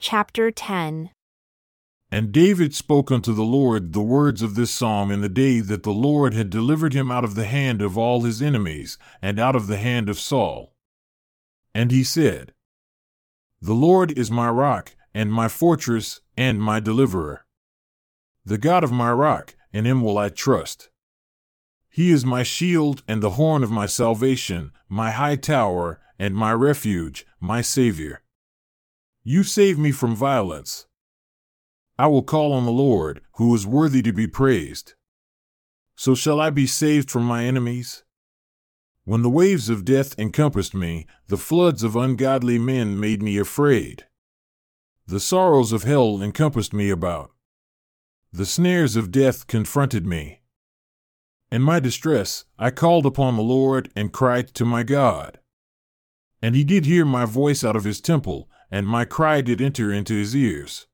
Chapter 10 And David spoke unto the Lord the words of this psalm in the day that the Lord had delivered him out of the hand of all his enemies, and out of the hand of Saul. And he said, The Lord is my rock, and my fortress, and my deliverer. The God of my rock, in him will I trust. He is my shield and the horn of my salvation, my high tower, and my refuge, my Savior. You save me from violence. I will call on the Lord, who is worthy to be praised. So shall I be saved from my enemies? When the waves of death encompassed me, the floods of ungodly men made me afraid. The sorrows of hell encompassed me about. The snares of death confronted me. In my distress, I called upon the Lord and cried to my God. And he did hear my voice out of his temple, and my cry did enter into his ears.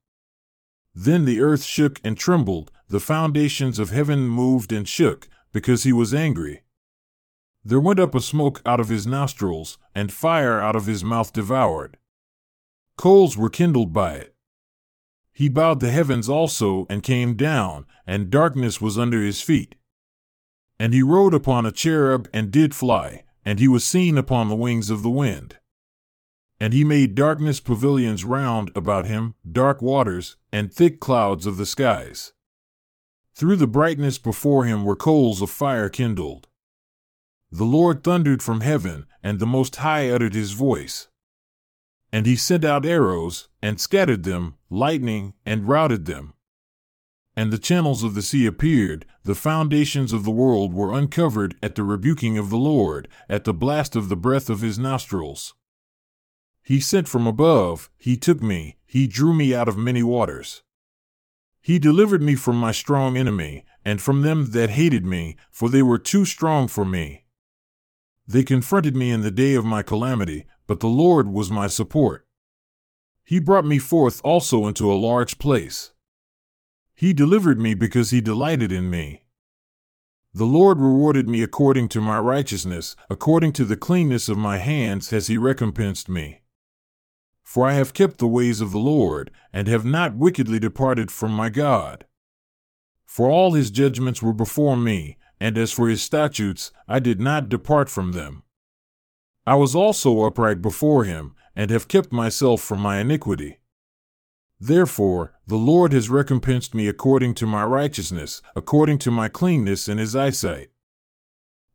Then the earth shook and trembled, the foundations of heaven moved and shook, because he was angry. There went up a smoke out of his nostrils, and fire out of his mouth devoured. Coals were kindled by it. He bowed the heavens also and came down, and darkness was under his feet. And he rode upon a cherub and did fly, and he was seen upon the wings of the wind. And he made darkness pavilions round about him, dark waters, and thick clouds of the skies. Through the brightness before him were coals of fire kindled. The Lord thundered from heaven, and the Most High uttered his voice. And he sent out arrows, and scattered them, lightning, and routed them. And the channels of the sea appeared, the foundations of the world were uncovered at the rebuking of the Lord, at the blast of the breath of his nostrils. He sent from above, he took me, he drew me out of many waters. He delivered me from my strong enemy, and from them that hated me, for they were too strong for me. They confronted me in the day of my calamity, but the Lord was my support. He brought me forth also into a large place. He delivered me because he delighted in me. The Lord rewarded me according to my righteousness, according to the cleanness of my hands has he recompensed me. For I have kept the ways of the Lord, and have not wickedly departed from my God. For all his judgments were before me, and as for his statutes, I did not depart from them. I was also upright before him, and have kept myself from my iniquity. Therefore, the Lord has recompensed me according to my righteousness, according to my cleanness in his eyesight.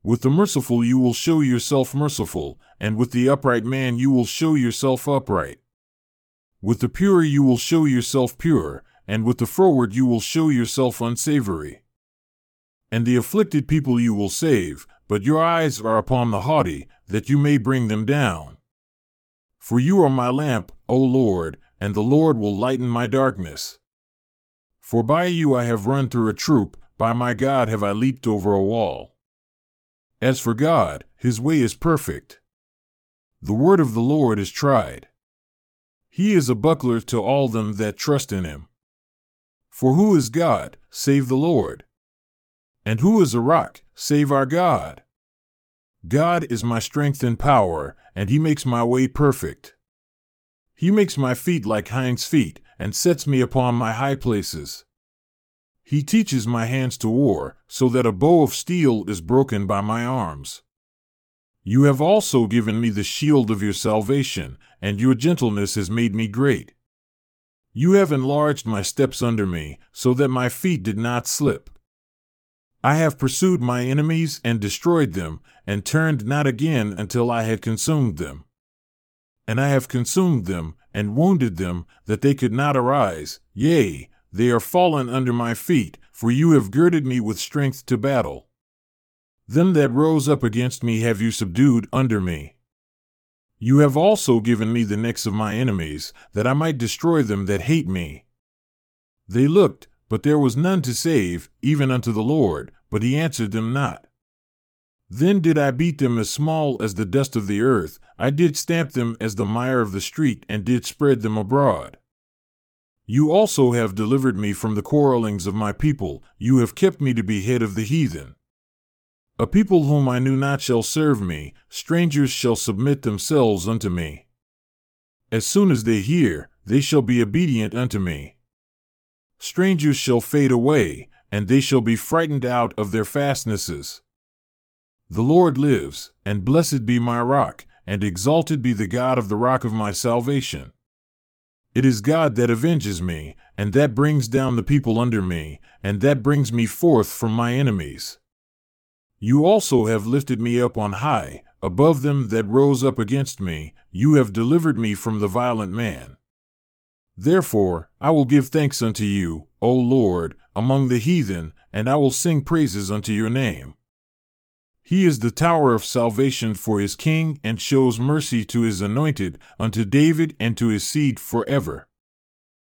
With the merciful you will show yourself merciful, and with the upright man you will show yourself upright. With the pure you will show yourself pure, and with the froward you will show yourself unsavory. And the afflicted people you will save, but your eyes are upon the haughty, that you may bring them down. For you are my lamp, O Lord, and the Lord will lighten my darkness. For by you I have run through a troop, by my God have I leaped over a wall. As for God, his way is perfect. The word of the Lord is tried. He is a buckler to all them that trust in him. For who is God, save the Lord? And who is a rock, save our God? God is my strength and power, and he makes my way perfect. He makes my feet like hinds' feet, and sets me upon my high places. He teaches my hands to war, so that a bow of steel is broken by my arms. You have also given me the shield of your salvation, and your gentleness has made me great. You have enlarged my steps under me, so that my feet did not slip. I have pursued my enemies and destroyed them, and turned not again until I had consumed them. And I have consumed them, and wounded them, that they could not arise, yea, they are fallen under my feet, for you have girded me with strength to battle. Them that rose up against me have you subdued under me. You have also given me the necks of my enemies, that I might destroy them that hate me. They looked, but there was none to save, even unto the Lord, but he answered them not. Then did I beat them as small as the dust of the earth, I did stamp them as the mire of the street, and did spread them abroad. You also have delivered me from the quarrelings of my people, you have kept me to be head of the heathen. A people whom I knew not shall serve me, strangers shall submit themselves unto me. As soon as they hear, they shall be obedient unto me. Strangers shall fade away, and they shall be frightened out of their fastnesses. The Lord lives, and blessed be my rock, and exalted be the God of the rock of my salvation. It is God that avenges me, and that brings down the people under me, and that brings me forth from my enemies. You also have lifted me up on high, above them that rose up against me, you have delivered me from the violent man. Therefore, I will give thanks unto you, O Lord, among the heathen, and I will sing praises unto your name. He is the tower of salvation for his king, and shows mercy to his anointed, unto David and to his seed forever.